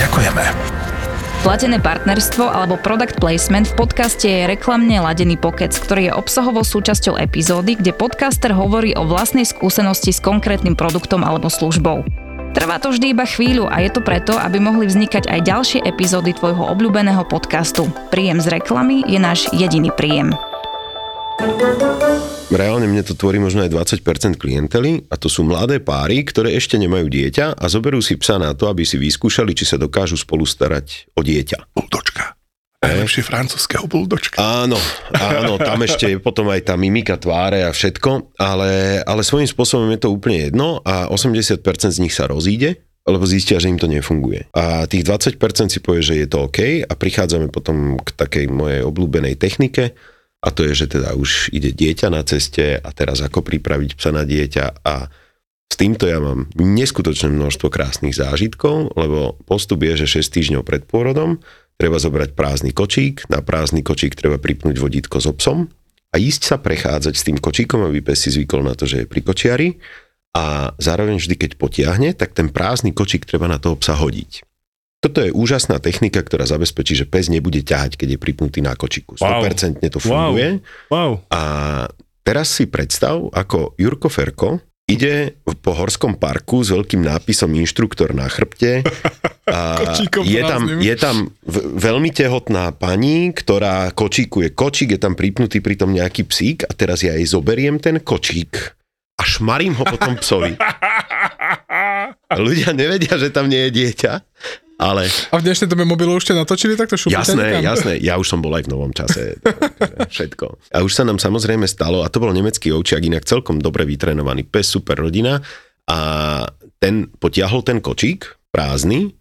Ďakujeme. Platené partnerstvo alebo product placement v podcaste je reklamne ladený pokec, ktorý je obsahovou súčasťou epizódy, kde podcaster hovorí o vlastnej skúsenosti s konkrétnym produktom alebo službou. Trvá to vždy iba chvíľu a je to preto, aby mohli vznikať aj ďalšie epizódy tvojho obľúbeného podcastu. Príjem z reklamy je náš jediný príjem reálne mne to tvorí možno aj 20% klientely a to sú mladé páry, ktoré ešte nemajú dieťa a zoberú si psa na to, aby si vyskúšali, či sa dokážu spolu starať o dieťa. Buldočka. Najlepšie francúzského buldočka. Áno, áno, tam ešte je potom aj tá mimika tváre a všetko, ale, ale svojím spôsobom je to úplne jedno a 80% z nich sa rozíde, lebo zistia, že im to nefunguje. A tých 20% si povie, že je to OK a prichádzame potom k takej mojej obľúbenej technike, a to je, že teda už ide dieťa na ceste a teraz ako pripraviť psa na dieťa. A s týmto ja mám neskutočné množstvo krásnych zážitkov, lebo postup je, že 6 týždňov pred pôrodom treba zobrať prázdny kočík, na prázdny kočík treba pripnúť vodítko so psom a ísť sa prechádzať s tým kočíkom, aby pes si zvykol na to, že je pri kočiari. A zároveň vždy, keď potiahne, tak ten prázdny kočík treba na toho psa hodiť. Toto je úžasná technika, ktorá zabezpečí, že pes nebude ťahať, keď je pripnutý na kočiku. 100% wow. to funguje. Wow. Wow. A teraz si predstav, ako Jurko Ferko ide po horskom parku s veľkým nápisom inštruktor na chrbte a je tam, je tam veľmi tehotná pani, ktorá kočíkuje kočík, je tam pripnutý pritom nejaký psík a teraz ja jej zoberiem ten kočík a šmarím ho potom psovi. Ľudia nevedia, že tam nie je dieťa ale... A v dnešnej dobe mobilu už ste natočili takto šupy? Jasné, jasné. Ja už som bol aj v novom čase. všetko. A už sa nám samozrejme stalo, a to bol nemecký ovčiak, inak celkom dobre vytrenovaný pes, super rodina. A ten potiahol ten kočík, prázdny,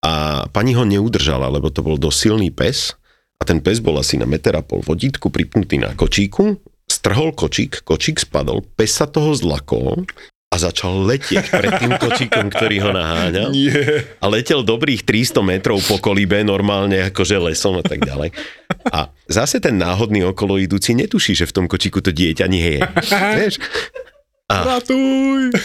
a pani ho neudržala, lebo to bol dosť silný pes. A ten pes bol asi na meter a pol vodítku pripnutý na kočíku, strhol kočík, kočík spadol, pes sa toho zlakol začal letieť pred tým kočíkom, ktorý ho naháňal. Nie. A letel dobrých 300 metrov po kolíbe, normálne akože lesom a tak ďalej. A zase ten náhodný okolo idúci netuší, že v tom kočíku to dieťa nie je. Vieš? A... Ratuj!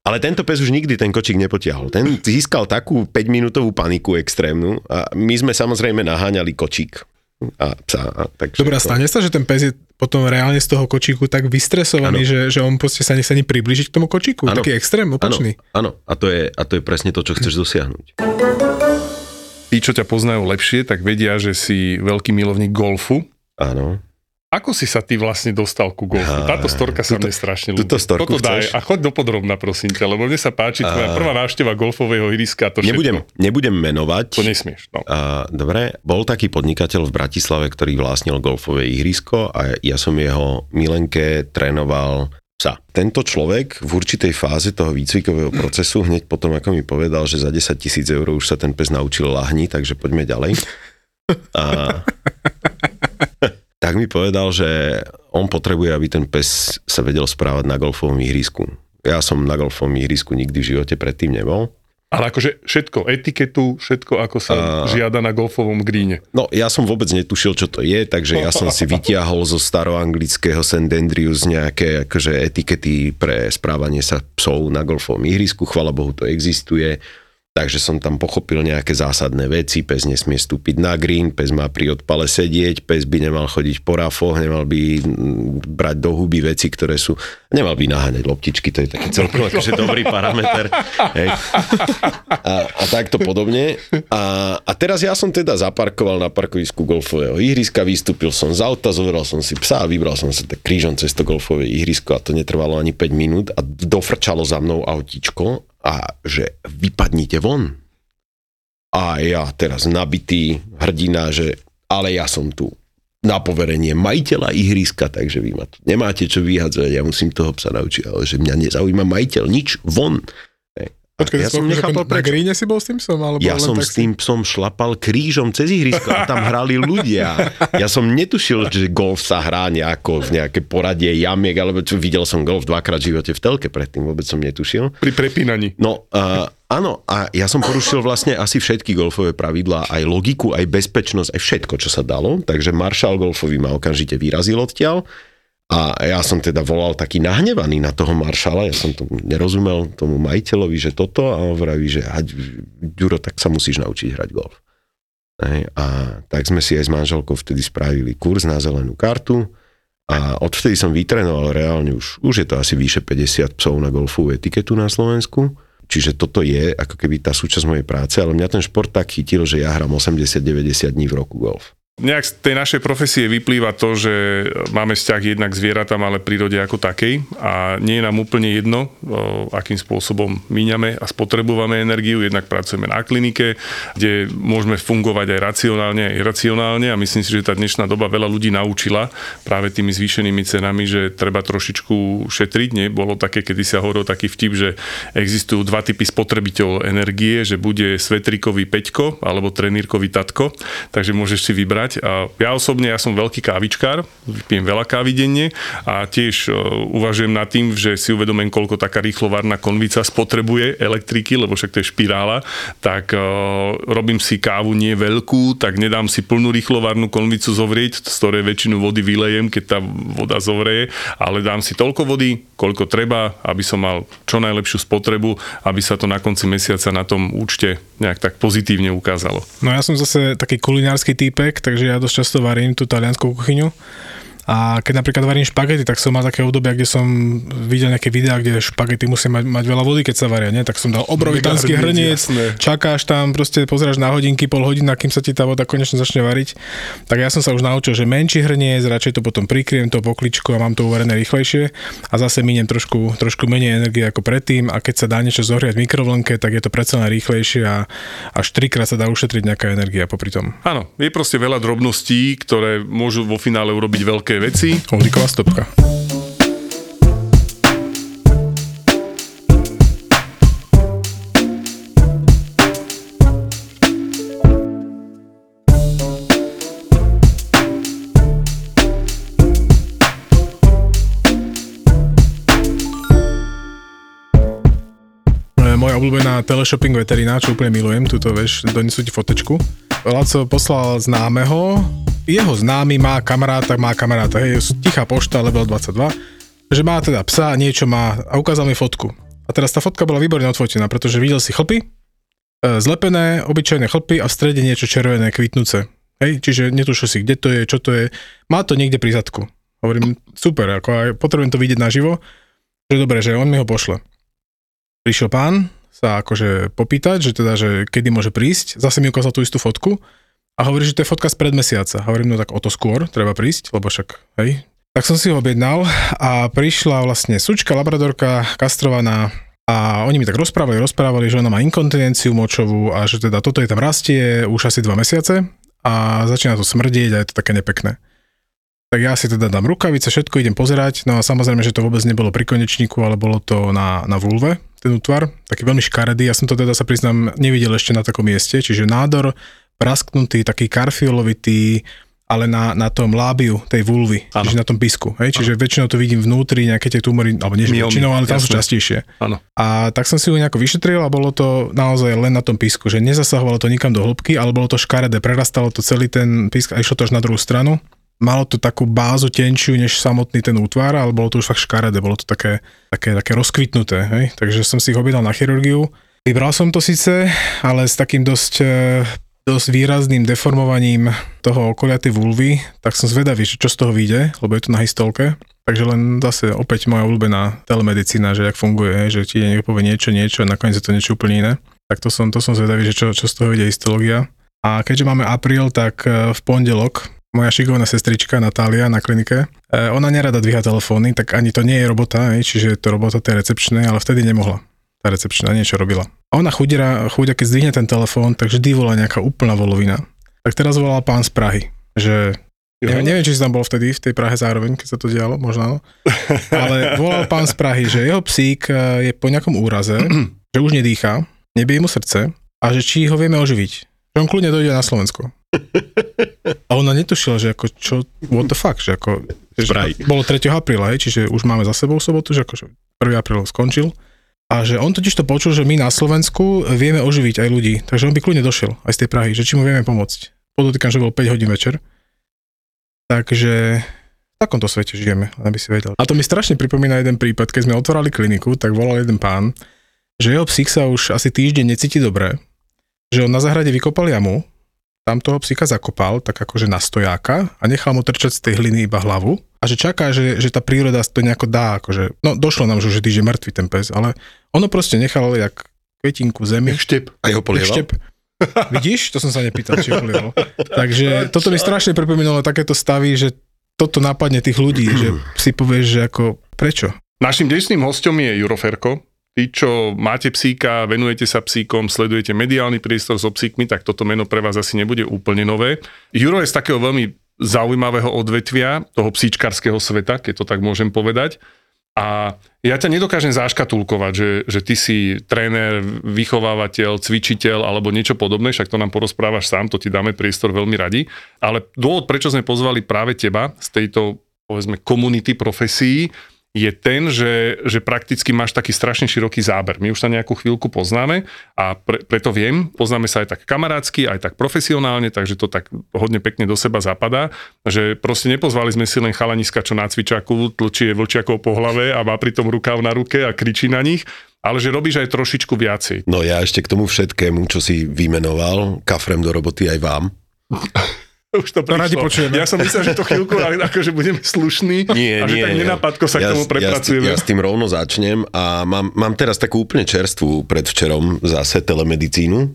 Ale tento pes už nikdy ten kočík nepotiahol. Ten získal takú 5-minútovú paniku extrémnu a my sme samozrejme naháňali kočík a psa. A takže Dobre, to... stane sa, že ten pes je potom reálne z toho kočíku tak vystresovaný, že, že on proste sa nechce ani približiť k tomu kočíku. Ano. Taký extrém, opačný. Áno, a, to je, a to je presne to, čo chceš dosiahnuť. Tí, čo ťa poznajú lepšie, tak vedia, že si veľký milovník golfu. Áno. Ako si sa ty vlastne dostal ku golfu? Táto storka sa tuto, mne strašne ľúbi. Túto storku Toto daj a choď do podrobna, prosím ťa, lebo mne sa páči tvoja prvá návšteva golfového ihriska. To nebudem, nebudem menovať. To nesmieš. No. A, dobre, bol taký podnikateľ v Bratislave, ktorý vlastnil golfové ihrisko a ja som jeho milenke trénoval psa. Tento človek v určitej fáze toho výcvikového procesu, hneď potom, ako mi povedal, že za 10 tisíc eur už sa ten pes naučil lahni, takže poďme ďalej. A tak mi povedal, že on potrebuje, aby ten pes sa vedel správať na golfovom ihrisku. Ja som na golfovom ihrisku nikdy v živote predtým nebol. Ale akože všetko, etiketu, všetko ako sa uh, žiada na golfovom gríne. No ja som vôbec netušil, čo to je, takže ja som si vytiahol zo staroanglického St. Andrews nejaké akože etikety pre správanie sa psov na golfovom ihrisku. Chvala Bohu, to existuje Takže som tam pochopil nejaké zásadné veci, pes nesmie stúpiť na green, pes má pri odpale sedieť, pes by nemal chodiť po rafoch, nemal by mm, brať do huby veci, ktoré sú... Nemal by naháňať loptičky, to je taký celkom akože dobrý parameter. Hej. A, a takto podobne. A, a teraz ja som teda zaparkoval na parkovisku golfového ihriska, vystúpil som z auta, zoberal som si psa a vybral som sa tak krížom cez to golfové ihrisko a to netrvalo ani 5 minút a dofrčalo za mnou autíčko a že vypadnite von. A ja teraz nabitý hrdina, že ale ja som tu na poverenie majiteľa ihriska, takže vy ma tu nemáte čo vyhadzovať, ja musím toho psa naučiť, ale že mňa nezaujíma majiteľ, nič, von. Počkaj, ja som nechápal, Na gríne si bol s tým psom? Alebo ja som s tým psom šlapal krížom cez ihrisko a tam hrali ľudia. Ja som netušil, že golf sa hrá nejako v nejaké poradie jamiek, alebo čo, videl som golf dvakrát v živote v telke, predtým vôbec som netušil. Pri prepínaní. No, uh, áno, a ja som porušil vlastne asi všetky golfové pravidlá, aj logiku, aj bezpečnosť, aj všetko, čo sa dalo, takže Marshall golfový ma okamžite vyrazil odtiaľ a ja som teda volal taký nahnevaný na toho maršala, ja som to nerozumel tomu majiteľovi, že toto a on vraví, že Ďuro, tak sa musíš naučiť hrať golf. A tak sme si aj s manželkou vtedy spravili kurz na zelenú kartu a odvtedy som vytrenoval reálne už, už je to asi vyše 50 psov na golfovú etiketu na Slovensku. Čiže toto je ako keby tá súčasť mojej práce, ale mňa ten šport tak chytil, že ja hram 80-90 dní v roku golf nejak z tej našej profesie vyplýva to, že máme vzťah jednak zvieratám, ale prírode ako takej a nie je nám úplne jedno, akým spôsobom míňame a spotrebujeme energiu. Jednak pracujeme na klinike, kde môžeme fungovať aj racionálne, aj iracionálne a myslím si, že tá dnešná doba veľa ľudí naučila práve tými zvýšenými cenami, že treba trošičku šetriť. Nie? Bolo také, kedy sa hovoril taký vtip, že existujú dva typy spotrebiteľov energie, že bude svetrikový peťko alebo trenírkový tatko, takže môžeš si vybrať dať. A ja osobne, ja som veľký kávičkár, pijem veľa kávy denne a tiež uh, uvažujem nad tým, že si uvedomím, koľko taká rýchlovárna konvica spotrebuje elektriky, lebo však to je špirála, tak uh, robím si kávu nie veľkú, tak nedám si plnú rýchlovárnu konvicu zovrieť, z ktorej väčšinu vody vylejem, keď tá voda zovrie, ale dám si toľko vody, koľko treba, aby som mal čo najlepšiu spotrebu, aby sa to na konci mesiaca na tom účte nejak tak pozitívne ukázalo. No ja som zase taký kulinársky týpek, takže ja dosť často varím tú taliansku kuchyňu a keď napríklad varím špagety, tak som mal také obdobie, kde som videl nejaké videá, kde špagety musí mať, mať veľa vody, keď sa varia, nie? tak som dal obrovitánsky hrniec, čakáš tam, proste pozeráš na hodinky, pol hodina, kým sa ti tá voda konečne začne variť. Tak ja som sa už naučil, že menší hrniec, radšej to potom prikriem to pokličko a mám to uvarené rýchlejšie a zase miniem trošku, trošku menej energie ako predtým a keď sa dá niečo zohriať v mikrovlnke, tak je to predsa rýchlejšie a až trikrát sa dá ušetriť nejaká energia popri tom. Áno, je proste veľa drobností, ktoré môžu vo finále urobiť veľké veci. Holíková stopka. moja obľúbená teleshopping veterina, čo úplne milujem, túto vieš, donesú ti fotečku. Laco poslal známeho, jeho známy má kamaráta, má kamaráta, hej, tichá pošta, level 22, že má teda psa, niečo má a ukázal mi fotku. A teraz tá fotka bola výborne odfotená, pretože videl si chlpy, e, zlepené, obyčajné chlpy a v strede niečo červené, kvitnúce. Hej, čiže netušil si, kde to je, čo to je. Má to niekde pri zadku. Hovorím, super, ako aj potrebujem to vidieť naživo, že dobre, že on mi ho pošle. Prišiel pán sa akože popýtať, že teda, že kedy môže prísť. Zase mi ukázal tú istú fotku a hovorí, že to je fotka z pred mesiaca. Hovorím, no tak o to skôr treba prísť, lebo však, hej. Tak som si ho objednal a prišla vlastne sučka, labradorka, kastrovaná a oni mi tak rozprávali, rozprávali, že ona má inkontinenciu močovú a že teda toto je tam rastie už asi dva mesiace a začína to smrdieť a je to také nepekné. Tak ja si teda dám rukavice, všetko idem pozerať, no a samozrejme, že to vôbec nebolo pri konečníku, ale bolo to na, na vulve, ten útvar, taký veľmi škaredý, ja som to teda sa priznám nevidel ešte na takom mieste, čiže nádor prasknutý, taký karfiolovitý, ale na, na tom lábiu tej vulvy, ano. čiže na tom pisku. Hej? Čiže ano. väčšinou to vidím vnútri, nejaké tie tumory, alebo nie väčšinou, ale tam sú častejšie. Ano. A tak som si ho nejako vyšetril a bolo to naozaj len na tom pisku, že nezasahovalo to nikam do hĺbky, ale bolo to škaredé, prerastalo to celý ten pisk a išlo to až na druhú stranu. Malo to takú bázu tenšiu než samotný ten útvar, ale bolo to už fakt škaredé, bolo to také, také, také rozkvitnuté. Hej? Takže som si ho objednal na chirurgiu. Vybral som to síce, ale s takým dosť eh, dosť výrazným deformovaním toho okolia tej vulvy, tak som zvedavý, čo z toho vyjde, lebo je to na histolke. Takže len zase opäť moja obľúbená telemedicína, že jak funguje, že ti niekto povie niečo, niečo a nakoniec je to niečo úplne iné. Tak to som, to som zvedavý, že čo, čo z toho vyjde histológia. A keďže máme apríl, tak e, v pondelok moja šikovná sestrička Natália na klinike, e, ona nerada dvíha telefóny, tak ani to nie je robota, čiže je to robota tej recepčnej, ale vtedy nemohla tá recepčná niečo robila. A ona chudera, chudia, keď zdvihne ten telefón, tak vždy volá nejaká úplná volovina. Tak teraz volal pán z Prahy, že Neviem, neviem, či si tam bol vtedy v tej Prahe zároveň, keď sa to dialo, možno. Ale volal pán z Prahy, že jeho psík e, je po nejakom úraze že už nedýcha, nebije mu srdce a že či ho vieme oživiť. Že on kľudne dojde na Slovensko. A ona netušila, že ako čo, what the fuck, že ako, že Spraj. bolo 3. apríla, hej, čiže už máme za sebou sobotu, že akože 1. apríl skončil. A že on totiž to počul, že my na Slovensku vieme oživiť aj ľudí, takže on by kľudne došiel aj z tej Prahy, že či mu vieme pomôcť. Podotýkam, že bol 5 hodín večer. Takže v takomto svete žijeme, aby si vedel. A to mi strašne pripomína jeden prípad, keď sme otvárali kliniku, tak volal jeden pán, že jeho psík sa už asi týždeň necíti dobre, že on na zahrade vykopal jamu, tam toho psíka zakopal, tak akože na stojáka a nechal mu trčať z tej hliny iba hlavu a že čaká, že, že tá príroda to nejako dá, akože, no došlo nám, že už je mŕtvy ten pes, ale ono proste nechalo jak kvetinku zemi. Štep. A jeho jak polieval? štep. Vidíš? To som sa nepýtal, či ho polieval. Takže toto mi strašne pripomínalo takéto stavy, že toto napadne tých ľudí, že si povieš, že ako, prečo? Našim dnešným hostom je Juroferko. Tí, čo máte psíka, venujete sa psíkom, sledujete mediálny priestor so psíkmi, tak toto meno pre vás asi nebude úplne nové. Juro je z takého veľmi zaujímavého odvetvia, toho psíčkarského sveta, keď to tak môžem povedať. A ja ťa nedokážem zaškatulkovať, že, že ty si tréner, vychovávateľ, cvičiteľ alebo niečo podobné, však to nám porozprávaš sám, to ti dáme priestor veľmi radi. Ale dôvod, prečo sme pozvali práve teba z tejto, povedzme, komunity profesí, je ten, že, že prakticky máš taký strašne široký záber. My už sa nejakú chvíľku poznáme a pre, preto viem, poznáme sa aj tak kamarátsky, aj tak profesionálne, takže to tak hodne pekne do seba zapadá, že proste nepozvali sme si len chalaniska, čo na cvičaku tlčie vlčiakov po hlave a má pritom rukav na ruke a kričí na nich, ale že robíš aj trošičku viacej. No ja ešte k tomu všetkému, čo si vymenoval, kafrem do roboty aj vám. Už to prišlo. radi počujeme. Ja som myslel, že to chvíľku akože budeme slušní Nie, a že nie. tak nenapadko sa ja, k tomu prepracujeme. Ja, ja s tým rovno začnem a mám, mám teraz takú úplne čerstvú predvčerom zase telemedicínu,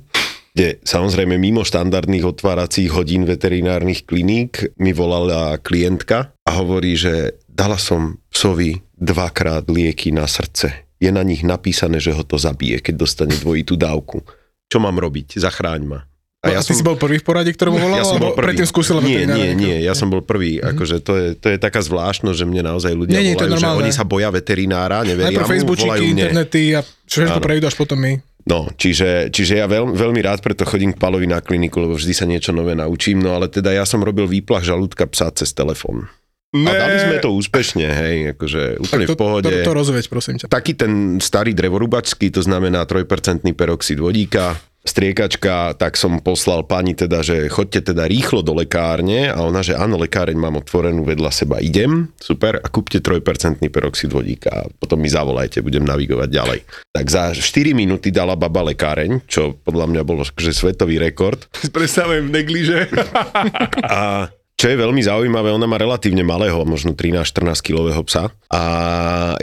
kde samozrejme mimo štandardných otváracích hodín veterinárnych kliník mi volala klientka a hovorí, že dala som psovi dvakrát lieky na srdce. Je na nich napísané, že ho to zabije, keď dostane dvojitú dávku. Čo mám robiť? Zachráň ma. A ja ty si bol prvý v poradí, ktorému volal, Ja som bol prvý. predtým skúsil Nie, nie, nie, ja som bol prvý. Akože to je, to je taká zvláštnosť, že mne naozaj ľudia Nie, nie, to je volajú, že oni sa boja veterinára, neveria mu, Facebooky, volajú mne. internety a všetko prejdú až potom my. No, čiže, čiže ja veľ, veľmi rád preto chodím k Palovi na kliniku, lebo vždy sa niečo nové naučím, no ale teda ja som robil výplach žalúdka psa cez telefón. A dali sme to úspešne, hej, akože úplne to, v pohode. To, to rozveď, prosím ťa. Taký ten starý drevorubačský, to znamená 3% peroxid vodíka, striekačka, tak som poslal pani teda, že chodte teda rýchlo do lekárne a ona, že áno, lekáreň mám otvorenú vedľa seba, idem, super, a kúpte 3% peroxid vodíka a potom mi zavolajte, budem navigovať ďalej. Tak za 4 minúty dala baba lekáreň, čo podľa mňa bol že svetový rekord. Predstavujem negliže. A čo je veľmi zaujímavé, ona má relatívne malého, možno 13-14 kilového psa a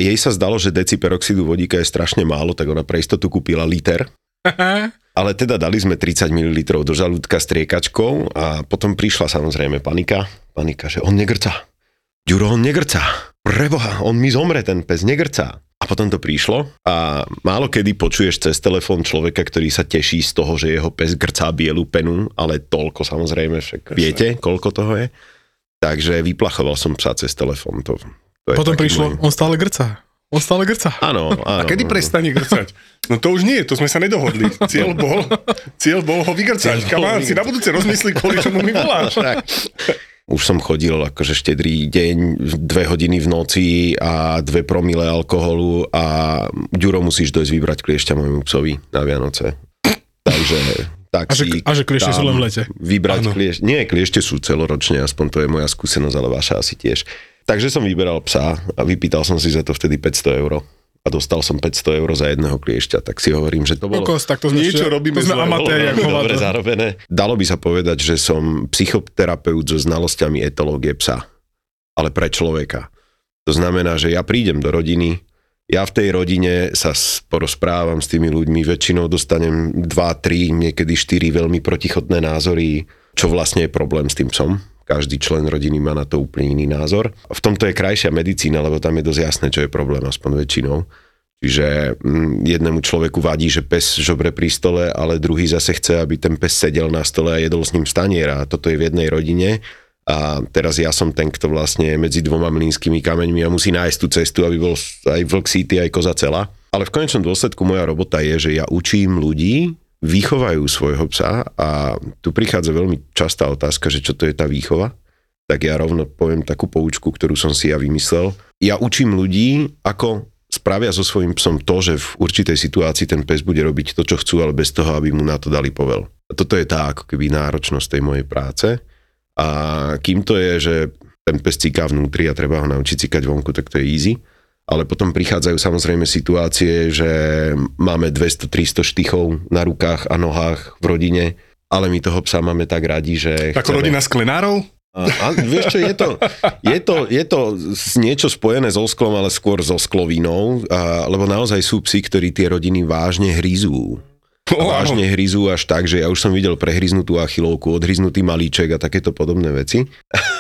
jej sa zdalo, že deci peroxidu vodíka je strašne málo, tak ona pre istotu kúpila liter ale teda dali sme 30 ml do žalúdka s triekačkou a potom prišla samozrejme panika. Panika, že on negrca. Ďuro, on negrca. Preboha, on mi zomre, ten pes negrca. A potom to prišlo a málo kedy počuješ cez telefón človeka, ktorý sa teší z toho, že jeho pes grcá bielu penu, ale toľko samozrejme, však viete, koľko toho je. Takže vyplachoval som psa cez telefón. To, to je Potom prišlo, môj- on stále grca. On stále grca. Áno, áno. A kedy prestane grcať? No to už nie, to sme sa nedohodli. Cieľ bol, cieľ bol ho vygrcať. Kamán, si na budúce rozmyslí, kvôli čomu mi voláš. Tak. Už som chodil akože štedrý deň, dve hodiny v noci a dve promile alkoholu a Ďuro musíš dojsť vybrať kliešťa môjmu psovi na Vianoce. Takže A že, taxík, a že kliešte sú len v lete. Vybrať kliešť. Nie, kliešte sú celoročne, aspoň to je moja skúsenosť, ale vaša asi tiež. Takže som vyberal psa a vypýtal som si za to vtedy 500 eur a dostal som 500 eur za jedného kliešťa, tak si hovorím, že to bolo... Kokos, tak to Niečo ešte- robíme to sme amatéri, ako Veľmi dobre zarobené. Dalo by sa povedať, že som psychoterapeut so znalosťami etológie psa, ale pre človeka. To znamená, že ja prídem do rodiny, ja v tej rodine sa porozprávam s tými ľuďmi, väčšinou dostanem 2, 3, niekedy 4 veľmi protichodné názory, čo vlastne je problém s tým psom. Každý člen rodiny má na to úplne iný názor. V tomto je krajšia medicína, lebo tam je dosť jasné, čo je problém, aspoň väčšinou. Čiže mm, jednému človeku vadí, že pes žobre pri stole, ale druhý zase chce, aby ten pes sedel na stole a jedol s ním staniera. A toto je v jednej rodine. A teraz ja som ten, kto vlastne je medzi dvoma mlínskymi kameňmi a musí nájsť tú cestu, aby bol aj vlk síty, aj koza celá. Ale v konečnom dôsledku moja robota je, že ja učím ľudí, vychovajú svojho psa a tu prichádza veľmi častá otázka, že čo to je tá výchova. Tak ja rovno poviem takú poučku, ktorú som si ja vymyslel. Ja učím ľudí, ako spravia so svojím psom to, že v určitej situácii ten pes bude robiť to, čo chcú, ale bez toho, aby mu na to dali povel. Toto je tá ako keby náročnosť tej mojej práce. A kým to je, že ten pes ciká vnútri a treba ho naučiť cikať vonku, tak to je easy ale potom prichádzajú samozrejme situácie, že máme 200-300 štychov na rukách a nohách v rodine, ale my toho psa máme tak radi, že... Ako chceme... rodina sklenárov? A, a vieš čo, je to, je, to, je to niečo spojené so sklom, ale skôr so sklovínou, a, lebo naozaj sú psi, ktorí tie rodiny vážne hryzú. Oh, vážne hryzú až tak, že ja už som videl prehryznutú achilovku, odhryznutý malíček a takéto podobné veci.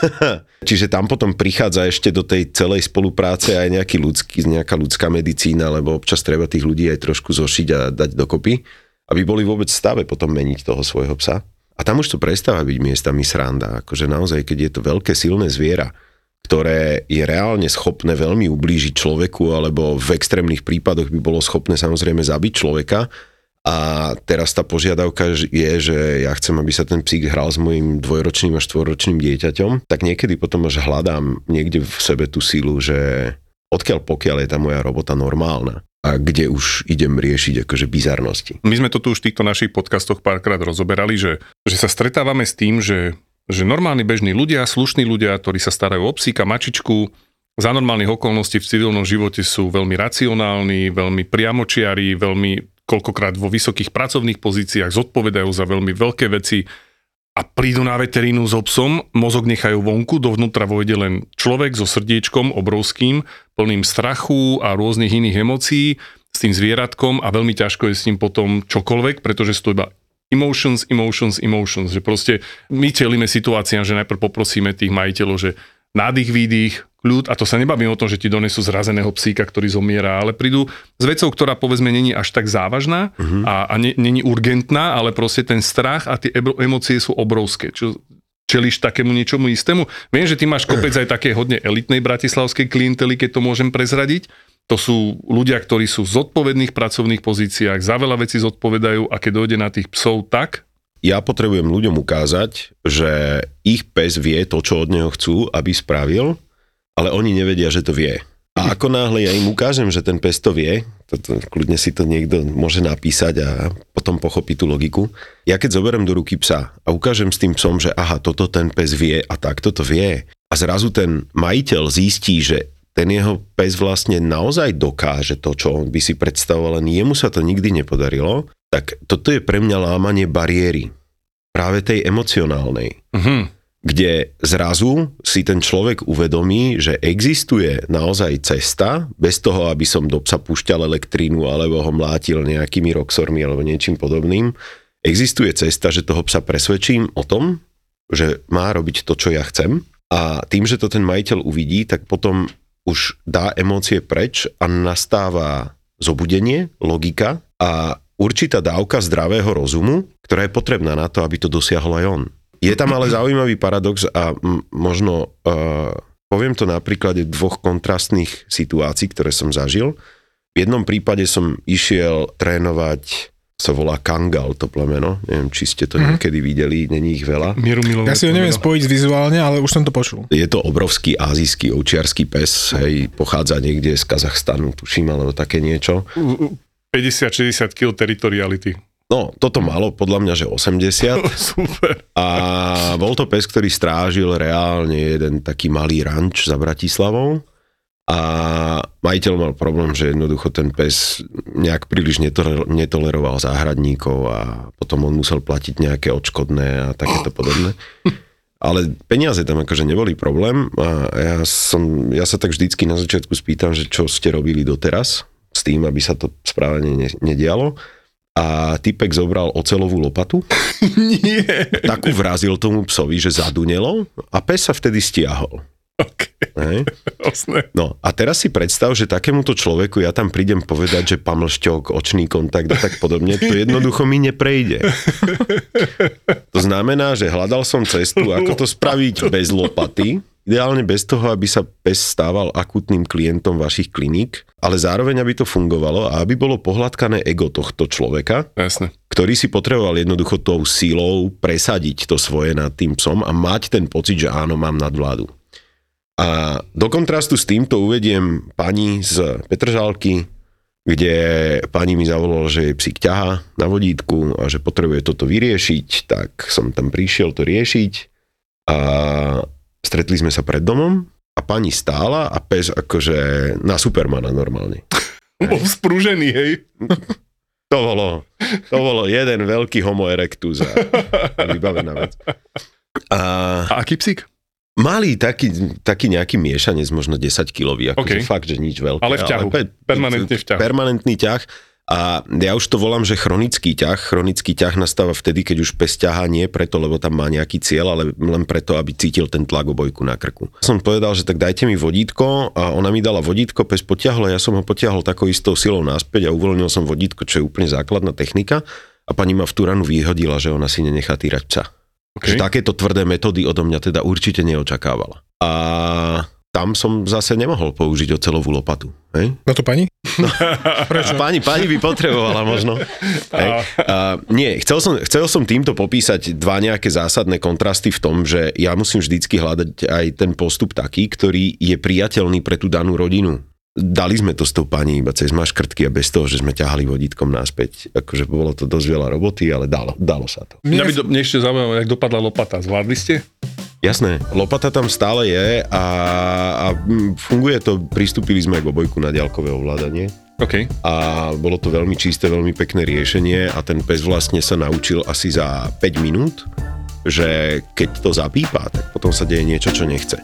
Čiže tam potom prichádza ešte do tej celej spolupráce aj nejaký ľudský, nejaká ľudská medicína, lebo občas treba tých ľudí aj trošku zošiť a dať dokopy, aby boli vôbec v stave potom meniť toho svojho psa. A tam už to prestáva byť miestami sranda. Akože naozaj, keď je to veľké silné zviera, ktoré je reálne schopné veľmi ublížiť človeku, alebo v extrémnych prípadoch by bolo schopné samozrejme zabiť človeka, a teraz tá požiadavka je, že ja chcem, aby sa ten psík hral s mojim dvojročným a štvoročným dieťaťom, tak niekedy potom až hľadám niekde v sebe tú sílu, že odkiaľ pokiaľ je tá moja robota normálna a kde už idem riešiť akože bizarnosti. My sme to tu už v týchto našich podcastoch párkrát rozoberali, že, že sa stretávame s tým, že, že normálni bežní ľudia, slušní ľudia, ktorí sa starajú o psíka, mačičku, za normálnych okolností v civilnom živote sú veľmi racionálni, veľmi priamočiari, veľmi koľkokrát vo vysokých pracovných pozíciách, zodpovedajú za veľmi veľké veci a prídu na veterínu so psom, mozog nechajú vonku, dovnútra vojde len človek so srdiečkom obrovským, plným strachu a rôznych iných emócií s tým zvieratkom a veľmi ťažko je s ním potom čokoľvek, pretože sú to iba emotions, emotions, emotions, že proste my čelíme situáciám, že najprv poprosíme tých majiteľov, že nádych, výdych, kľud, a to sa nebavím o tom, že ti donesú zrazeného psíka, ktorý zomiera, ale prídu s vecou, ktorá povedzme není až tak závažná uh-huh. a, a ne, není urgentná, ale proste ten strach a tie emócie sú obrovské. Čo, čeliš takému niečomu istému? Viem, že ty máš kopec aj také hodne elitnej bratislavskej klientely, keď to môžem prezradiť. To sú ľudia, ktorí sú v zodpovedných pracovných pozíciách, za veľa vecí zodpovedajú a keď dojde na tých psov tak, ja potrebujem ľuďom ukázať, že ich pes vie to, čo od neho chcú, aby spravil ale oni nevedia, že to vie. A ako náhle ja im ukážem, že ten pes to vie, to, to, kľudne si to niekto môže napísať a potom pochopí tú logiku. Ja keď zoberiem do ruky psa a ukážem s tým psom, že aha, toto ten pes vie a takto to vie a zrazu ten majiteľ zistí, že ten jeho pes vlastne naozaj dokáže to, čo on by si predstavoval, len jemu sa to nikdy nepodarilo, tak toto je pre mňa lámanie bariéry. Práve tej emocionálnej. Uh-huh kde zrazu si ten človek uvedomí, že existuje naozaj cesta, bez toho, aby som do psa púšťal elektrínu alebo ho mlátil nejakými roxormi alebo niečím podobným. Existuje cesta, že toho psa presvedčím o tom, že má robiť to, čo ja chcem a tým, že to ten majiteľ uvidí, tak potom už dá emócie preč a nastáva zobudenie, logika a určitá dávka zdravého rozumu, ktorá je potrebná na to, aby to dosiahol aj on. Je tam ale zaujímavý paradox a m- možno uh, poviem to na príklade dvoch kontrastných situácií, ktoré som zažil. V jednom prípade som išiel trénovať sa volá Kangal, to plemeno. Neviem, či ste to mm-hmm. niekedy videli, není ich veľa. Ja si ho neviem spojiť vizuálne, ale už som to počul. Je to obrovský azijský ovčiarský pes, hej, pochádza niekde z Kazachstanu, tuším, alebo také niečo. 50-60 kg teritoriality. No, toto malo podľa mňa, že 80. Super. A bol to pes, ktorý strážil reálne jeden taký malý ranč za Bratislavou. A majiteľ mal problém, že jednoducho ten pes nejak príliš netoleroval záhradníkov a potom on musel platiť nejaké odškodné a takéto podobné. Ale peniaze tam akože neboli problém a ja, som, ja sa tak vždycky na začiatku spýtam, že čo ste robili doteraz s tým, aby sa to správne nedialo a typek zobral ocelovú lopatu. Nie. Takú vrazil tomu psovi, že zadunelo a pes sa vtedy stiahol. OK, Hej? jasné. No a teraz si predstav, že takémuto človeku ja tam prídem povedať, že pamlšťok, očný kontakt a tak podobne, to jednoducho mi neprejde. To znamená, že hľadal som cestu, ako to spraviť bez lopaty, ideálne bez toho, aby sa pes stával akutným klientom vašich kliník, ale zároveň, aby to fungovalo a aby bolo pohľadkané ego tohto človeka, Jasné. ktorý si potreboval jednoducho tou sílou presadiť to svoje nad tým psom a mať ten pocit, že áno, mám nadvládu. A do kontrastu s týmto uvediem pani z Petržálky, kde pani mi zavolala, že jej psík ťaha na vodítku a že potrebuje toto vyriešiť, tak som tam prišiel to riešiť a stretli sme sa pred domom a pani stála a pes akože na Supermana normálne. Bol sprúžený, hej. To bolo, to bolo jeden veľký homo erectus a vybavená vec. A A aký psík? malý taký, taký nejaký miešanec, možno 10 kilový, akože OK. fakt, že nič veľké. Ale v ťahu. Permanentne v ťahu. Permanentný ťah. A ja už to volám, že chronický ťah. Chronický ťah nastáva vtedy, keď už pes ťahá nie preto, lebo tam má nejaký cieľ, ale len preto, aby cítil ten tlak obojku na krku. Som povedal, že tak dajte mi vodítko a ona mi dala vodítko, pes potiahol a ja som ho potiahol takou istou silou naspäť a uvoľnil som vodítko, čo je úplne základná technika. A pani ma v tú ranu vyhodila, že ona si nenechá týrať psa. Okay. Že takéto tvrdé metódy odo mňa teda určite neočakávala. A tam som zase nemohol použiť ocelovú lopatu. Hej? No to pani? Prečo? Pani, pani by potrebovala možno. Hej. A, nie, chcel som, chcel som týmto popísať dva nejaké zásadné kontrasty v tom, že ja musím vždycky hľadať aj ten postup taký, ktorý je priateľný pre tú danú rodinu. Dali sme to s tou pani iba cez maškrtky a bez toho, že sme ťahali vodítkom naspäť. Akože bolo to dosť veľa roboty, ale dalo, dalo sa to. Mňa by do, mne ešte zaujímavé, jak dopadla lopata. Zvládli ste? Jasné, lopata tam stále je a, a mm, funguje to, pristúpili sme k obojku na ďalkové ovládanie OK. a bolo to veľmi čisté, veľmi pekné riešenie a ten pes vlastne sa naučil asi za 5 minút, že keď to zapípa, tak potom sa deje niečo, čo nechce.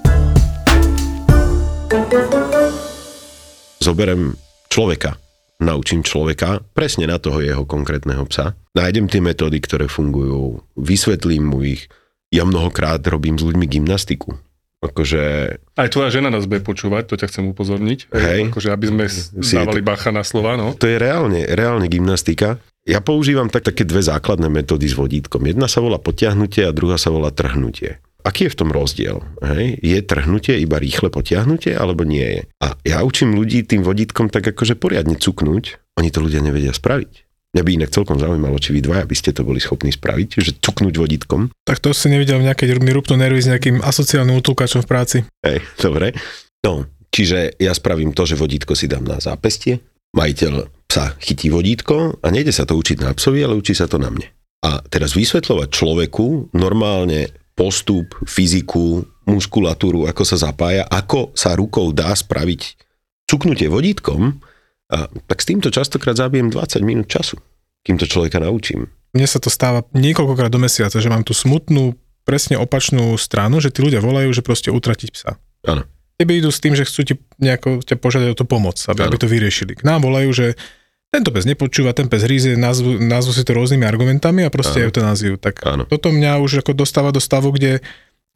Zoberem človeka, naučím človeka presne na toho jeho konkrétneho psa. Nájdem tie metódy, ktoré fungujú, vysvetlím mu ich. Ja mnohokrát robím s ľuďmi gymnastiku. Akože Aj tvoja žena nás bude počúvať, to ťa chcem upozorniť. Hej. Akože aby sme Si- dávali bacha na slova, no. to je reálne, reálne gymnastika. Ja používam tak, také dve základné metódy s vodítkom. Jedna sa volá potiahnutie a druhá sa volá trhnutie. Aký je v tom rozdiel? Hej? Je trhnutie iba rýchle potiahnutie, alebo nie je? A ja učím ľudí tým vodítkom tak akože poriadne cuknúť. Oni to ľudia nevedia spraviť. Mňa by inak celkom zaujímalo, či vy dvaja by ste to boli schopní spraviť, že cuknúť vodítkom. Tak to si nevidel v nejakej mi rúbnu nervy s nejakým asociálnym útulkačom v práci. Hej, dobre. No, čiže ja spravím to, že vodítko si dám na zápestie, majiteľ psa chytí vodítko a nejde sa to učiť na psovi, ale učí sa to na mne. A teraz vysvetľovať človeku normálne postup, fyziku, muskulatúru, ako sa zapája, ako sa rukou dá spraviť cuknutie vodítkom, a, tak s týmto častokrát zabijem 20 minút času, kým to človeka naučím. Mne sa to stáva niekoľkokrát do mesiaca, že mám tú smutnú, presne opačnú stranu, že tí ľudia volajú, že proste utratiť psa. Áno. Tebe idú s tým, že chcú ti nejako ťa požiadať o to pomoc, aby, aby to vyriešili. K nám volajú, že tento pes nepočúva, ten pes hríze, nazvu, nazvu si to rôznymi argumentami a proste Áno. eutanáziu. Tak Áno. toto mňa už ako dostáva do stavu, kde,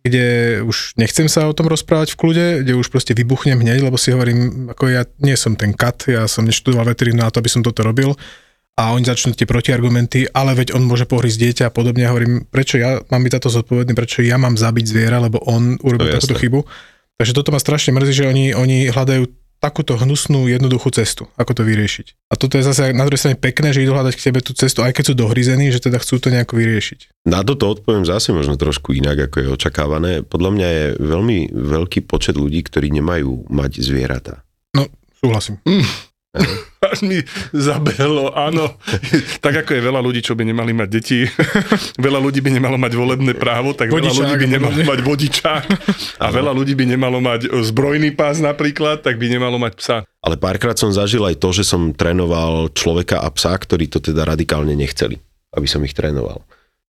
kde už nechcem sa o tom rozprávať v kľude, kde už proste vybuchnem hneď, lebo si hovorím, ako ja nie som ten kat, ja som neštudoval veterínu na to, aby som toto robil a oni začnú tie protiargumenty, ale veď on môže pohrísť dieťa a podobne. Ja hovorím, prečo ja mám byť táto zodpovedný, prečo ja mám zabiť zviera, lebo on urobil takúto chybu. Takže toto ma strašne mrzí, že oni, oni hľadajú takúto hnusnú, jednoduchú cestu, ako to vyriešiť. A toto je zase na druhej strane pekné, že idú hľadať k tebe tú cestu, aj keď sú dohryzení, že teda chcú to nejako vyriešiť. Na toto odpoviem zase možno trošku inak, ako je očakávané. Podľa mňa je veľmi veľký počet ľudí, ktorí nemajú mať zvieratá. No, súhlasím. Až mi zabehlo, áno. tak ako je veľa ľudí, čo by nemali mať deti, veľa ľudí by nemalo mať volebné právo, tak veľa Vodičák ľudí by nemalo mať vodičák a veľa ľudí by nemalo mať zbrojný pás napríklad, tak by nemalo mať psa. Ale párkrát som zažil aj to, že som trénoval človeka a psa, ktorí to teda radikálne nechceli, aby som ich trénoval.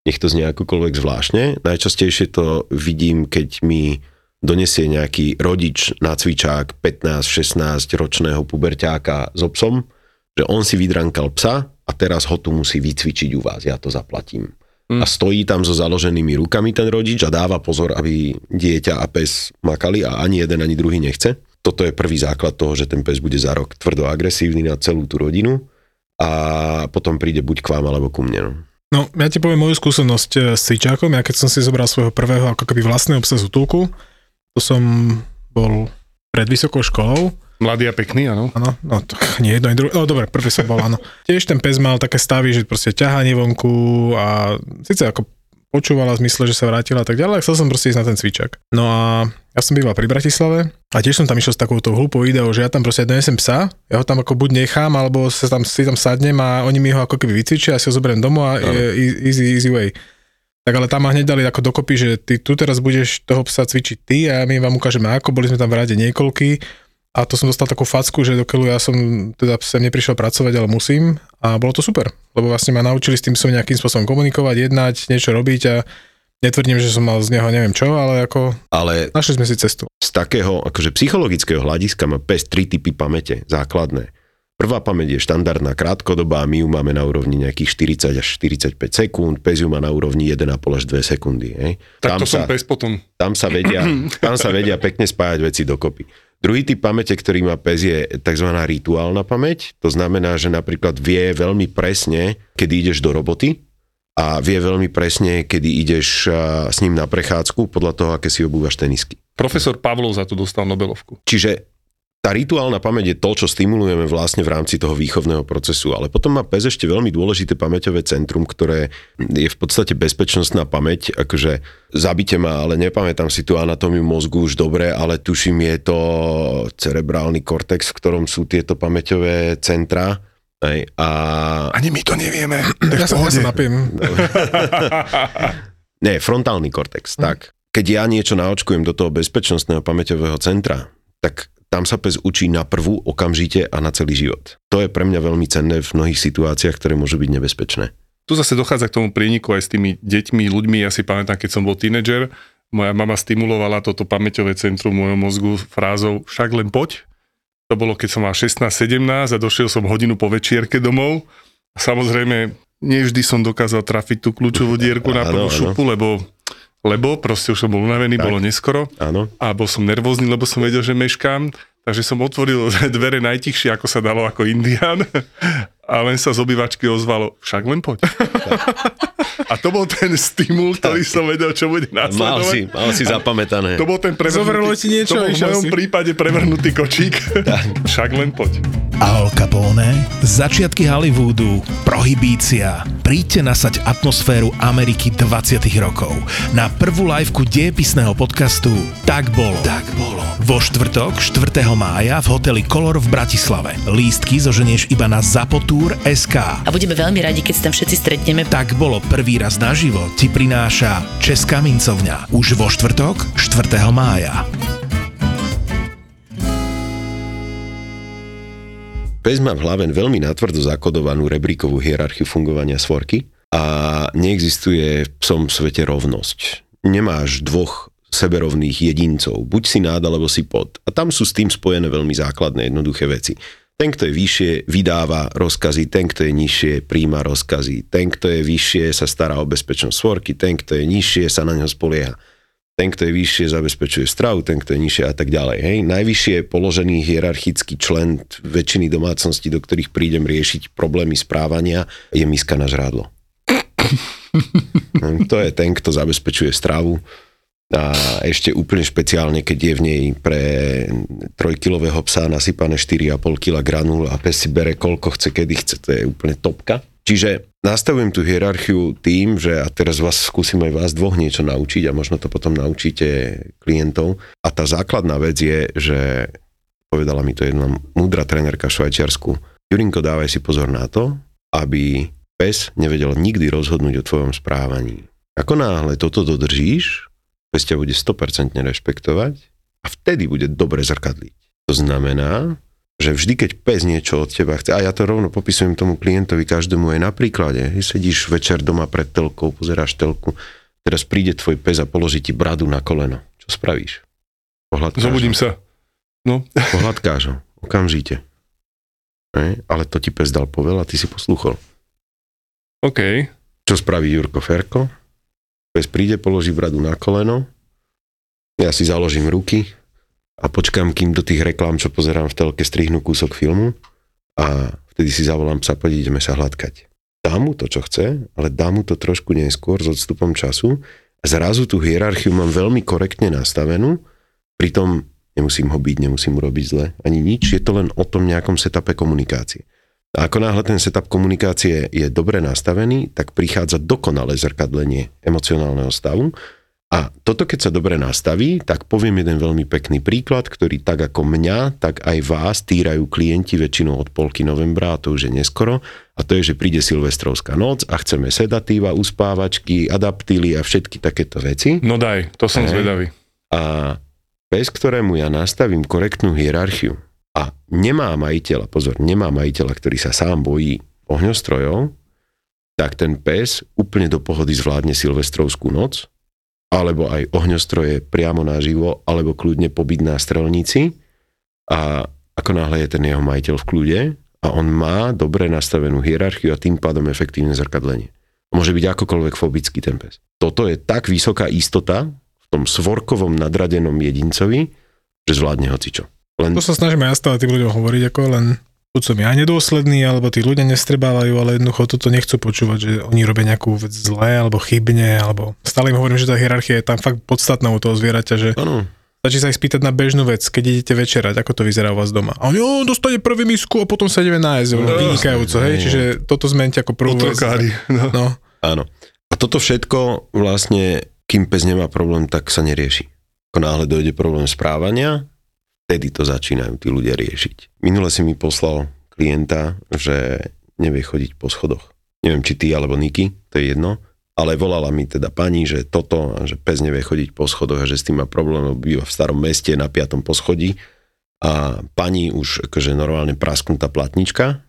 Nech to znie akokoľvek zvláštne. Najčastejšie to vidím, keď mi donesie nejaký rodič na cvičák 15-16 ročného puberťáka so psom, že on si vydrankal psa a teraz ho tu musí vycvičiť u vás, ja to zaplatím. a stojí tam so založenými rukami ten rodič a dáva pozor, aby dieťa a pes makali a ani jeden, ani druhý nechce. Toto je prvý základ toho, že ten pes bude za rok tvrdo agresívny na celú tú rodinu a potom príde buď k vám alebo ku mne. No. No, ja ti poviem moju skúsenosť eh, s cvičákom. Ja keď som si zobral svojho prvého ako keby vlastného psa z útulku, to som bol pred vysokou školou. Mladý a pekný, áno. Áno, no to nie jedno, ani druhé. No dobre, prvý som bol, áno. Tiež ten pes mal také stavy, že proste ťahanie vonku a síce ako počúvala v zmysle, že sa vrátila a tak ďalej, chcel som proste ísť na ten cvičak. No a ja som býval pri Bratislave a tiež som tam išiel s takouto hlúpou ideou, že ja tam proste donesem psa, ja ho tam ako buď nechám, alebo sa tam, si tam sadnem a oni mi ho ako keby vycvičia, ja si ho zoberiem domov a je easy, easy way. Tak ale tam ma hneď dali ako dokopy, že ty tu teraz budeš toho psa cvičiť ty a my vám ukážeme ako, boli sme tam v rade niekoľky a to som dostal takú facku, že dokeľu ja som teda sem neprišiel pracovať, ale musím a bolo to super, lebo vlastne ma naučili s tým som nejakým spôsobom komunikovať, jednať, niečo robiť a netvrdím, že som mal z neho neviem čo, ale ako Ale našli sme si cestu. z takého akože psychologického hľadiska má pes tri typy pamäte, základné. Prvá pamäť je štandardná krátkodobá, my ju máme na úrovni nejakých 40 až 45 sekúnd, pes ju má na úrovni 1,5 až 2 sekundy. Hej. Tak to som sa, pes potom. tam, sa vedia, tam sa vedia pekne spájať veci dokopy. Druhý typ pamäte, ktorý má pes, je tzv. rituálna pamäť. To znamená, že napríklad vie veľmi presne, kedy ideš do roboty a vie veľmi presne, kedy ideš s ním na prechádzku podľa toho, aké si obúvaš tenisky. Profesor Pavlov za to dostal Nobelovku. Čiže tá rituálna pamäť je to, čo stimulujeme vlastne v rámci toho výchovného procesu. Ale potom má pes ešte veľmi dôležité pamäťové centrum, ktoré je v podstate bezpečnostná pamäť. Akože zabite ma, ale nepamätám si tú anatómiu mozgu už dobre, ale tuším, je to cerebrálny kortex, v ktorom sú tieto pamäťové centra. Hej, a Ani my to nevieme. Ja sa, ja sa napiem. Nie, frontálny kortex, tak. Keď ja niečo naočkujem do toho bezpečnostného pamäťového centra, tak tam sa pes učí na prvú okamžite a na celý život. To je pre mňa veľmi cenné v mnohých situáciách, ktoré môžu byť nebezpečné. Tu zase dochádza k tomu príniku aj s tými deťmi, ľuďmi. Ja si pamätám, keď som bol tínedžer, moja mama stimulovala toto pamäťové centrum mojom mozgu frázou však len poď. To bolo, keď som mal 16-17 a došiel som hodinu po večierke domov. A samozrejme, nevždy som dokázal trafiť tú kľúčovú dierku na prvú šupu, lebo lebo proste už som bol unavený, Tak. bolo neskoro Áno. a bol som nervózny, lebo som vedel, že meškám, takže som otvoril dvere najtichšie, ako sa dalo, ako indián a len sa z obývačky ozvalo, však len poď. A to bol ten stimul, ktorý som vedel, čo bude Mal nasledovať. si, mal si zapamätané. To bol ten prevrhnutý, niečo to bol v mojom si. prípade prevrhnutý kočík. Však len poď. Al Capone, začiatky Hollywoodu, prohibícia. Príďte nasať atmosféru Ameriky 20 rokov na prvú liveku diepisného podcastu Tak bolo. Tak bolo. Vo štvrtok 4. mája v hoteli Color v Bratislave. Lístky zoženieš iba na Zapotur.sk. A budeme veľmi radi, keď sa tam všetci stretneme. Tak bolo prvý raz naživo ti prináša Česká mincovňa. Už vo štvrtok 4. mája. Pes má v hlave veľmi natvrdo zakodovanú rebríkovú hierarchiu fungovania svorky a neexistuje v psom svete rovnosť. Nemáš dvoch seberovných jedincov, buď si nád alebo si pod. A tam sú s tým spojené veľmi základné jednoduché veci. Ten, kto je vyššie, vydáva rozkazy, ten, kto je nižšie, príjma rozkazy, ten, kto je vyššie, sa stará o bezpečnosť svorky, ten, kto je nižšie, sa na neho spolieha ten, kto je vyššie, zabezpečuje stravu, ten, kto je nižšie a tak ďalej. Hej. Najvyššie položený hierarchický člen väčšiny domácností, do ktorých prídem riešiť problémy správania, je miska na žrádlo. Hm, to je ten, kto zabezpečuje stravu a ešte úplne špeciálne, keď je v nej pre trojkilového psa nasypané 4,5 kg granul a pes si bere koľko chce, kedy chce, to je úplne topka. Čiže nastavujem tú hierarchiu tým, že a teraz vás skúsim aj vás dvoch niečo naučiť a možno to potom naučíte klientov. A tá základná vec je, že povedala mi to jedna múdra trénerka v Švajčiarsku. Jurinko, dávaj si pozor na to, aby pes nevedel nikdy rozhodnúť o tvojom správaní. Ako náhle toto dodržíš, pes ťa bude 100% rešpektovať a vtedy bude dobre zrkadliť. To znamená, že vždy, keď pes niečo od teba chce, a ja to rovno popisujem tomu klientovi, každému aj na príklade, sedíš večer doma pred telkou, pozeráš telku, teraz príde tvoj pes a položí ti bradu na koleno. Čo spravíš? Pohľadkáš Zobudím ho. sa. No, Pohľadkáš ho, okamžite. Hej? Ale to ti pes dal povel a ty si posluchol. OK. Čo spraví Jurko Ferko? Pes príde, položí bradu na koleno, ja si založím ruky a počkám, kým do tých reklám, čo pozerám v telke, strihnú kúsok filmu a vtedy si zavolám psa, poď ideme sa hladkať. Dá mu to, čo chce, ale dá mu to trošku neskôr s odstupom času. Zrazu tú hierarchiu mám veľmi korektne nastavenú, pritom nemusím ho byť, nemusím mu robiť zle, ani nič, je to len o tom nejakom setupe komunikácie. A ako náhle ten setup komunikácie je dobre nastavený, tak prichádza dokonalé zrkadlenie emocionálneho stavu. A toto keď sa dobre nastaví, tak poviem jeden veľmi pekný príklad, ktorý tak ako mňa, tak aj vás týrajú klienti väčšinou od polky novembra, a to už je neskoro. A to je, že príde Silvestrovská noc a chceme sedatíva, uspávačky, adaptíly a všetky takéto veci. No daj, to som Hej. zvedavý. A pes, ktorému ja nastavím korektnú hierarchiu a nemá majiteľa, pozor, nemá majiteľa, ktorý sa sám bojí ohňostrojov, tak ten pes úplne do pohody zvládne silvestrovskú noc, alebo aj ohňostroje priamo naživo, alebo kľudne pobyť na strelnici a ako náhle je ten jeho majiteľ v kľude a on má dobre nastavenú hierarchiu a tým pádom efektívne zrkadlenie. Môže byť akokoľvek fobický ten pes. Toto je tak vysoká istota v tom svorkovom nadradenom jedincovi, že zvládne hocičo. Len To sa snažíme ja stále tým ľuďom hovoriť, ako len buď som ja nedôsledný, alebo tí ľudia nestrebávajú, ale jednoducho toto nechcú počúvať, že oni robia nejakú vec zlé, alebo chybne, alebo stále im hovorím, že tá hierarchia je tam fakt podstatná u toho zvieraťa, že áno, stačí sa ich spýtať na bežnú vec, keď idete večerať, ako to vyzerá u vás doma. A "Jo, dostane prvý misku a potom sa ideme nájsť, no, vynikajúco, hej, čiže toto zmente ako prvú vec. Otrokári. No. No, áno. A toto všetko vlastne, kým pes nemá problém, tak sa nerieši. Ako náhle dojde problém správania, vtedy to začínajú tí ľudia riešiť. Minule si mi poslal klienta, že nevie chodiť po schodoch. Neviem, či ty alebo Niky, to je jedno, ale volala mi teda pani, že toto, a že pes nevie chodiť po schodoch a že s tým má problém, býva v starom meste na piatom poschodí a pani už akože normálne prasknutá platnička,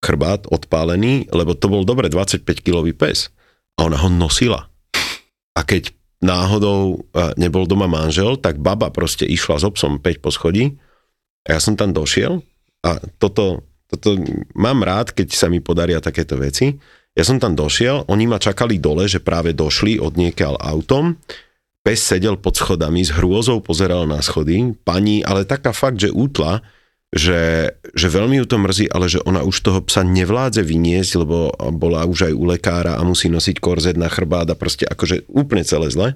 chrbát odpálený, lebo to bol dobre 25-kilový pes a ona ho nosila. A keď náhodou nebol doma manžel, tak baba proste išla s obsom 5 poschodí a ja som tam došiel a toto, toto mám rád, keď sa mi podaria takéto veci. Ja som tam došiel, oni ma čakali dole, že práve došli od niekiaľ autom, pes sedel pod schodami, s hrôzou pozeral na schody, pani, ale taká fakt, že útla, že, že veľmi ju to mrzí, ale že ona už toho psa nevládze vyniesť, lebo bola už aj u lekára a musí nosiť korzet na chrbát a proste akože úplne celé zle.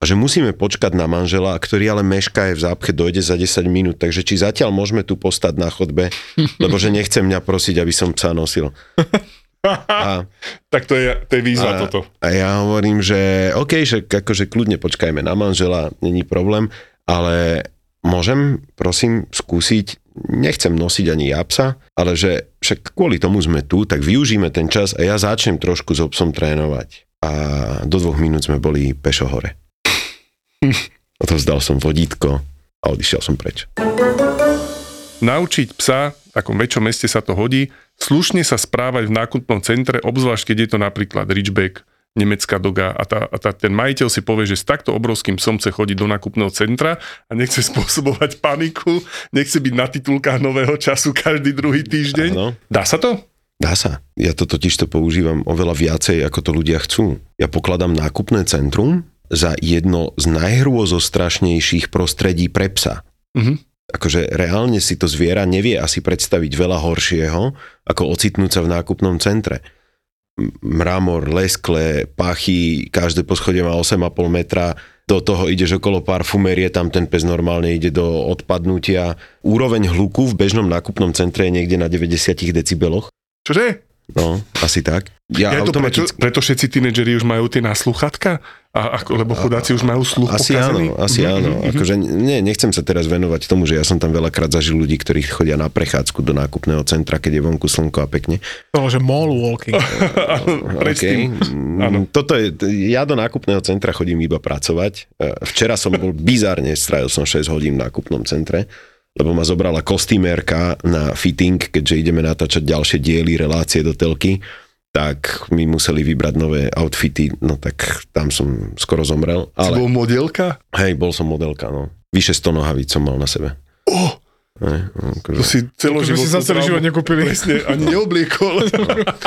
A že musíme počkať na manžela, ktorý ale mešká je v zápche, dojde za 10 minút, takže či zatiaľ môžeme tu postať na chodbe, lebo že nechcem mňa prosiť, aby som psa nosil. A, Tak to je, to je výzva a, toto. a ja hovorím, že OK, že akože kľudne počkajme na manžela, není problém, ale môžem, prosím, skúsiť, nechcem nosiť ani ja psa, ale že však kvôli tomu sme tu, tak využíme ten čas a ja začnem trošku s obsom trénovať. A do dvoch minút sme boli pešo hore. Odovzdal som vodítko a odišiel som preč. Naučiť psa, v takom väčšom meste sa to hodí, slušne sa správať v nákupnom centre, obzvlášť keď je to napríklad Ridgeback, nemecká doga a, tá, a tá, ten majiteľ si povie, že s takto obrovským psom chce chodiť do nákupného centra a nechce spôsobovať paniku, nechce byť na titulkách nového času každý druhý týždeň. Áno. Dá sa to? Dá sa. Ja to totiž to používam oveľa viacej, ako to ľudia chcú. Ja pokladám nákupné centrum za jedno z najhrôzostrašnejších prostredí pre psa. Mhm. Akože reálne si to zviera nevie asi predstaviť veľa horšieho, ako ocitnúť sa v nákupnom centre. Mramor, leskle, pachy, každé poschodie má 8,5 metra, do toho ideš okolo parfumérie, tam ten pes normálne ide do odpadnutia. Úroveň hluku v bežnom nákupnom centre je niekde na 90 decibeloch. Čože? No, asi tak. Ja, Ja to preto, preto všetci tínedžeri už majú tie nasluchatka? A, ako, lebo chudáci už majú sluch Asi pokazený? áno, asi Mhm, áno. mhm, mhm. Akože nie, nechcem sa teraz venovať tomu, že ja som tam veľakrát zažil ľudí, ktorí chodia na prechádzku do nákupného centra, keď je vonku slnko a pekne. to že mall walking. Predtým. Áno. Mm, Toto je, ja do nákupného centra chodím iba pracovať. E, Včera som bol bizarne, strávil som 6 hodín v nákupnom centre, lebo ma zobrala kostýmerka na fitting, keďže ideme natáčať ďalšie diely, relácie do telky tak mi museli vybrať nové outfity, no tak tam som skoro zomrel. Si Ale bol modelka? hej, bol som modelka, no. Vyše 100 nohavíc som mal na sebe. Oh, Ne? To Akože, si celoživotnú Akože si za celý traumu život nekúpili. Presne, ani neobliekol.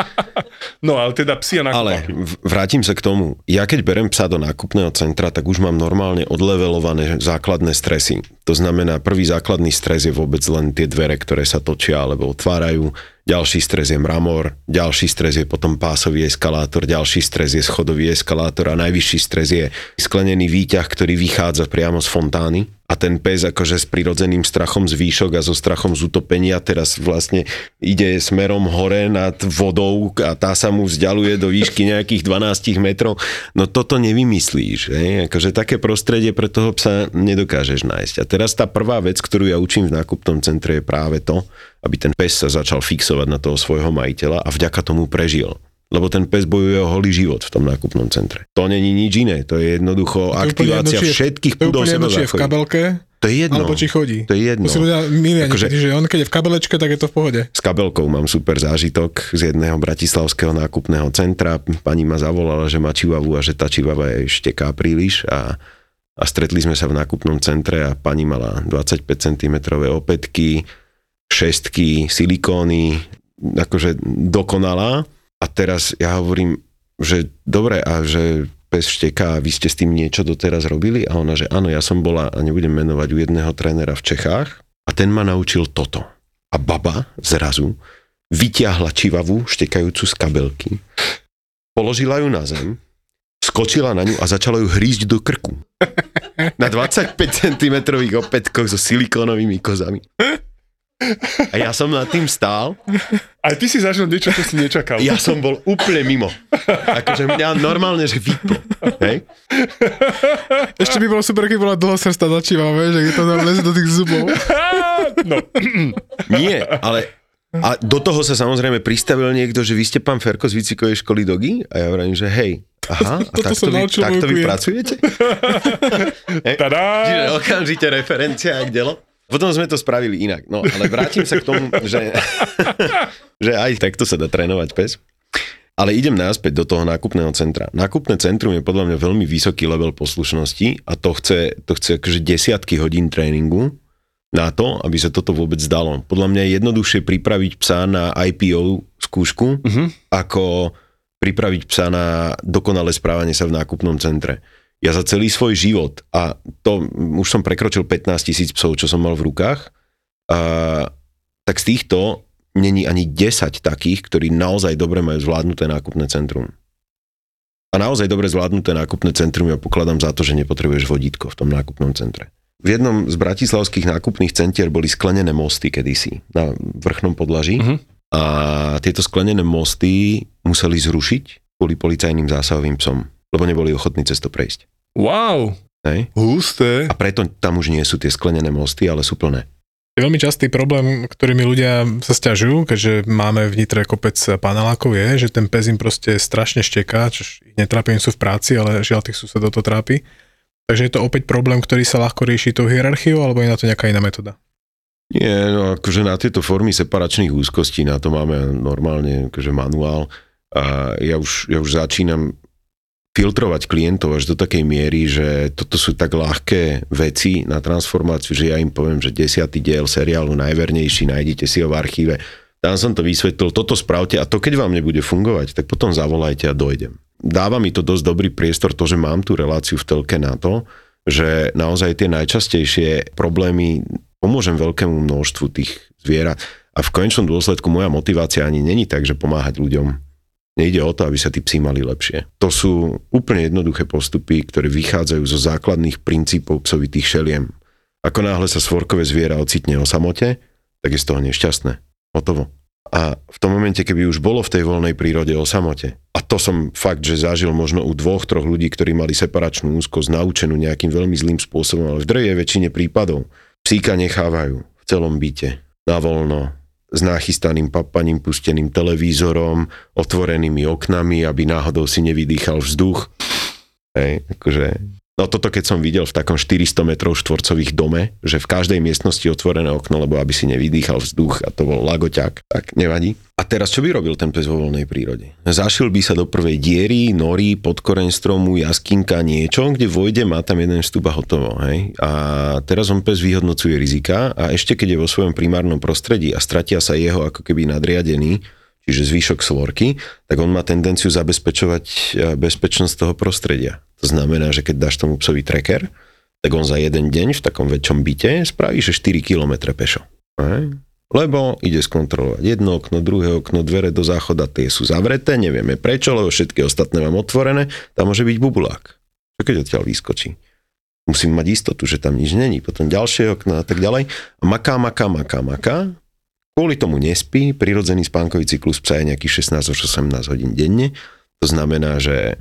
no ale teda psia na ale v- vrátim sa k tomu. Ja keď berem psa do nákupného centra, tak už mám normálne odlevelované základné stresy. To znamená, prvý základný stres je vôbec len tie dvere, ktoré sa točia alebo otvárajú. Ďalší stres je mramor, ďalší stres je potom pásový eskalátor, ďalší stres je schodový eskalátor a najvyšší stres je sklenený výťah, ktorý vychádza priamo z fontány. A ten pes akože s prirodzeným strachom z výšok a so strachom z utopenia teraz vlastne ide smerom hore nad vodou a tá sa mu vzdialuje do výšky nejakých 12 metrov. No toto nevymyslíš. Hej? Akože také prostredie pre toho psa nedokážeš nájsť. A teraz tá prvá vec, ktorú ja učím v nákupnom centre je práve to, aby ten pes sa začal fixovať na toho svojho majiteľa a vďaka tomu prežil. Lebo ten pes bojuje o holý život v tom nákupnom centre. To není nič iné, to je jednoducho To aktivácia jedno, je- všetkých púdov či je v kabelke, To je jedno. alebo či chodí. To je jedno. To si ľudia milia Akože- niekedy, že on keď je v kabelečke, tak je to v pohode. S kabelkou mám super zážitok z jedného bratislavského nákupného centra. Pani ma zavolala, že má čivavu a že tá čivava je šteká príliš a, a stretli sme sa v nákupnom centre a pani mala 25 cm opätky, šestky, silikóny, akože dokonalá. A teraz ja hovorím, že dobre, a že pes šteká, vy ste s tým niečo doteraz robili? A ona, že áno, ja som bola, a nebudem menovať, u jedného trénera v Čechách a ten ma naučil toto. A baba zrazu vyťahla čivavu štekajúcu z kabelky, položila ju na zem, skočila na ňu a začala ju hrísť do krku. Na 25 cm opätkoch so silikónovými kozami. A ja som nad tým stál, Aj ty si zažil niečo, čo si nečakal. ja som bol úplne mimo. Akože mňa normálne, že vyplo. Hej? Ešte by bolo super, keď bola dlhosrstá začívavé, že to tam leze do tých zubov. No, Nie, ale a do toho sa samozrejme pristavil niekto, že vy ste pán Ferko z výcikovej školy Dogy? A ja hovorím, že hej, aha, a Toto takto vy, naučil takto vy pracujete? Tadá! Čiže okamžite referencia a delo. Potom sme to spravili inak. No, ale vrátim sa k tomu, že, že aj takto sa dá trénovať pes. Ale idem naspäť do toho nákupného centra. Nákupné centrum je podľa mňa veľmi vysoký level poslušnosti a to chce, to chce akože desiatky hodín tréningu na to, aby sa toto vôbec dalo. Podľa mňa je jednoduchšie pripraviť psa na IPO skúšku, Mhm. ako pripraviť psa na dokonalé správanie sa v nákupnom centre. Ja za celý svoj život, a to už som prekročil 15 tisíc psov, čo som mal v rukách, a, tak z týchto není ani 10 takých, ktorí naozaj dobre majú zvládnuté nákupné centrum. A naozaj dobre zvládnuté nákupné centrum ja pokladám za to, že nepotrebuješ vodítko v tom nákupnom centre. V jednom z bratislavských nákupných centier boli sklenené mosty kedysi na vrchnom podlaží Mhm. a tieto sklenené mosty museli zrušiť kvôli policajným zásahovým psom, lebo neboli ochotní cez to prejsť. Wow, Hej? husté. A preto tam už nie sú tie sklenené mosty, ale sú plné. Je veľmi častý problém, ktorými ľudia sa stiažujú, keďže máme v Nitre kopec panelákov, je, že ten pes im proste strašne šteká, čo ich netrápi, oni sú v práci, ale žiaľ tých susedov to trápi. Takže je to opäť problém, ktorý sa ľahko rieši tou hierarchiou, alebo je na to nejaká iná metóda? Nie, no akože na tieto formy separačných úzkostí, na to máme normálne akože manuál a ja už, ja už začínam filtrovať klientov až do takej miery, že toto sú tak ľahké veci na transformáciu, že ja im poviem, že desiatý diel seriálu najvernejší, nájdete si ho v archíve. Tam som to vysvetlil, toto spravte a to keď vám nebude fungovať, tak potom zavolajte a dojdem. Dáva mi to dosť dobrý priestor, to, že mám tú reláciu v telke na to, že naozaj tie najčastejšie problémy pomôžem veľkému množstvu tých zvierat. A v konečnom dôsledku moja motivácia ani není tak, že pomáhať ľuďom. Nejde o to, aby sa tí psi mali lepšie. To sú úplne jednoduché postupy, ktoré vychádzajú zo základných princípov psovitých šeliem. Ako náhle sa svorkové zviera ocitne o samote, tak je z toho nešťastné. Hotovo. A v tom momente, keby už bolo v tej voľnej prírode o samote, a to som fakt, že zažil možno u dvoch, troch ľudí, ktorí mali separačnú úzkosť naučenú nejakým veľmi zlým spôsobom, ale v drvej väčšine prípadov psíka nechávajú v celom byte, na voľno, s nachystaným papaním, pusteným televízorom, otvorenými oknami, aby náhodou si nevydýchal vzduch. Hej, akože No toto keď som videl v takom 400 metrov štvorcových dome, že v každej miestnosti otvorené okno, lebo aby si nevydýchal vzduch a to bol lagoťak, tak nevadí. A teraz čo by robil ten pes vo voľnej prírode? Zašil by sa do prvej diery, nory, pod koreň stromu, jaskinka, niečo, kde vojde, má tam jeden vstup a hotovo. Hej? A teraz on pes vyhodnocuje rizika a ešte keď je vo svojom primárnom prostredí a stratia sa jeho ako keby nadriadený, čiže zvýšok svorky, tak on má tendenciu zabezpečovať e, bezpečnosť toho prostredia. To znamená, že keď dáš tomu psovi tracker, tak on za jeden deň v takom väčšom byte spraví, že 4 km pešo. Lebo ide skontrolovať jedno okno, druhé okno, dvere do záchoda, tie sú zavreté, nevieme prečo, lebo všetky ostatné mám otvorené, tam môže byť bubulák. Čo keď odtiaľ vyskočí? Musím mať istotu, že tam nič není. Potom ďalšie okno a tak ďalej. A maká, maká, maká, maká. Kvôli tomu nespí, prirodzený spánkový cyklus psa je nejakých 16 až 18 hodín denne. To znamená, že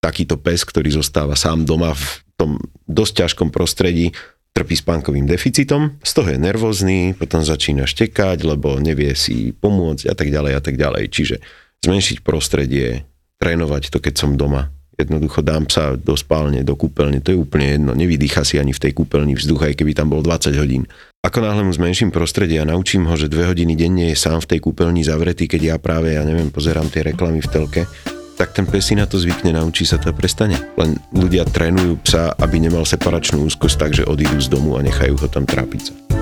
takýto pes, ktorý zostáva sám doma v tom dosť ťažkom prostredí, trpí spánkovým deficitom, z toho je nervózny, potom začína štekať, lebo nevie si pomôcť a tak ďalej a tak ďalej. Čiže zmenšiť prostredie, trénovať to, keď som doma. Jednoducho dám sa do spálne, do kúpeľne, to je úplne jedno. Nevydýcha si ani v tej kúpeľni vzduch, aj keby tam bol 20 hodín. Ako náhle mu zmenším prostredie a naučím ho, že dve hodiny denne je sám v tej kúpeľni zavretý, keď ja práve, ja neviem, pozerám tie reklamy v telke, tak ten pes si na to zvykne, naučí sa to a prestane. Len ľudia trénujú psa, aby nemal separačnú úzkosť, takže odídu z domu a nechajú ho tam trápiť sa.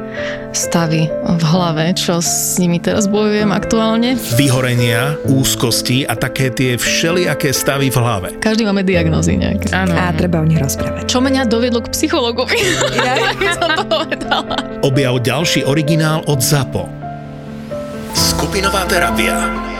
stavy v hlave, čo s nimi teraz bojujem aktuálne. Vyhorenia, úzkosti a také tie všelijaké stavy v hlave. Každý máme diagnózy nejaké. Áno. A treba o nich rozprávať. Čo mňa doviedlo k psychologovi? Ja by som to povedala. Objav ďalší originál od ZAPO. Skupinová terapia.